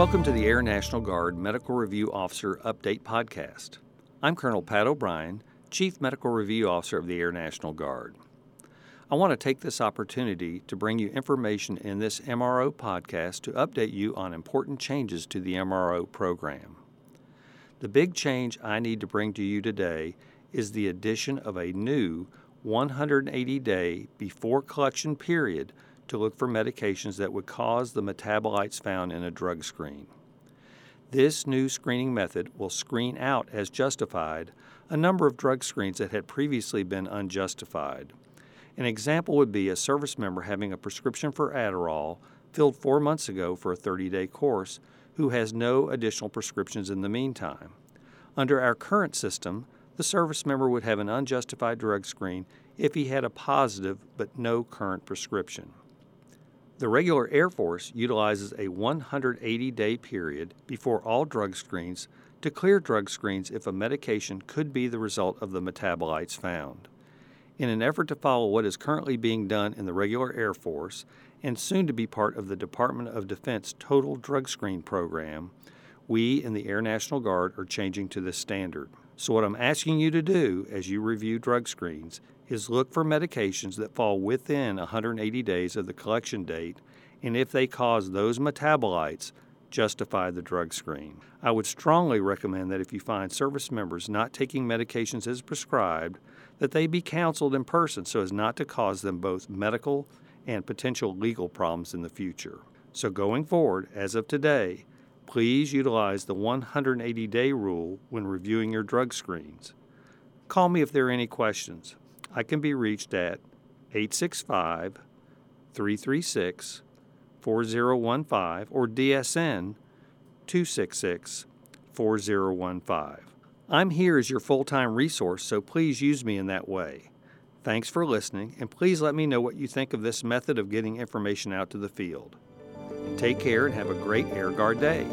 Welcome to the Air National Guard Medical Review Officer Update Podcast. I'm Colonel Pat O'Brien, Chief Medical Review Officer of the Air National Guard. I want to take this opportunity to bring you information in this MRO podcast to update you on important changes to the MRO program. The big change I need to bring to you today is the addition of a new 180 day before collection period to look for medications that would cause the metabolites found in a drug screen. This new screening method will screen out as justified a number of drug screens that had previously been unjustified. An example would be a service member having a prescription for Adderall filled four months ago for a 30 day course who has no additional prescriptions in the meantime. Under our current system, the service member would have an unjustified drug screen if he had a positive but no current prescription. The regular Air Force utilizes a 180 day period before all drug screens to clear drug screens if a medication could be the result of the metabolites found. In an effort to follow what is currently being done in the regular Air Force and soon to be part of the Department of Defense Total Drug Screen program, we in the Air National Guard are changing to this standard. So, what I'm asking you to do as you review drug screens is look for medications that fall within 180 days of the collection date, and if they cause those metabolites, justify the drug screen. I would strongly recommend that if you find service members not taking medications as prescribed, that they be counseled in person so as not to cause them both medical and potential legal problems in the future. So going forward, as of today, please utilize the 180 day rule when reviewing your drug screens. Call me if there are any questions. I can be reached at 865 336 4015 or DSN 266 4015. I'm here as your full time resource, so please use me in that way. Thanks for listening, and please let me know what you think of this method of getting information out to the field. Take care and have a great Air Guard day.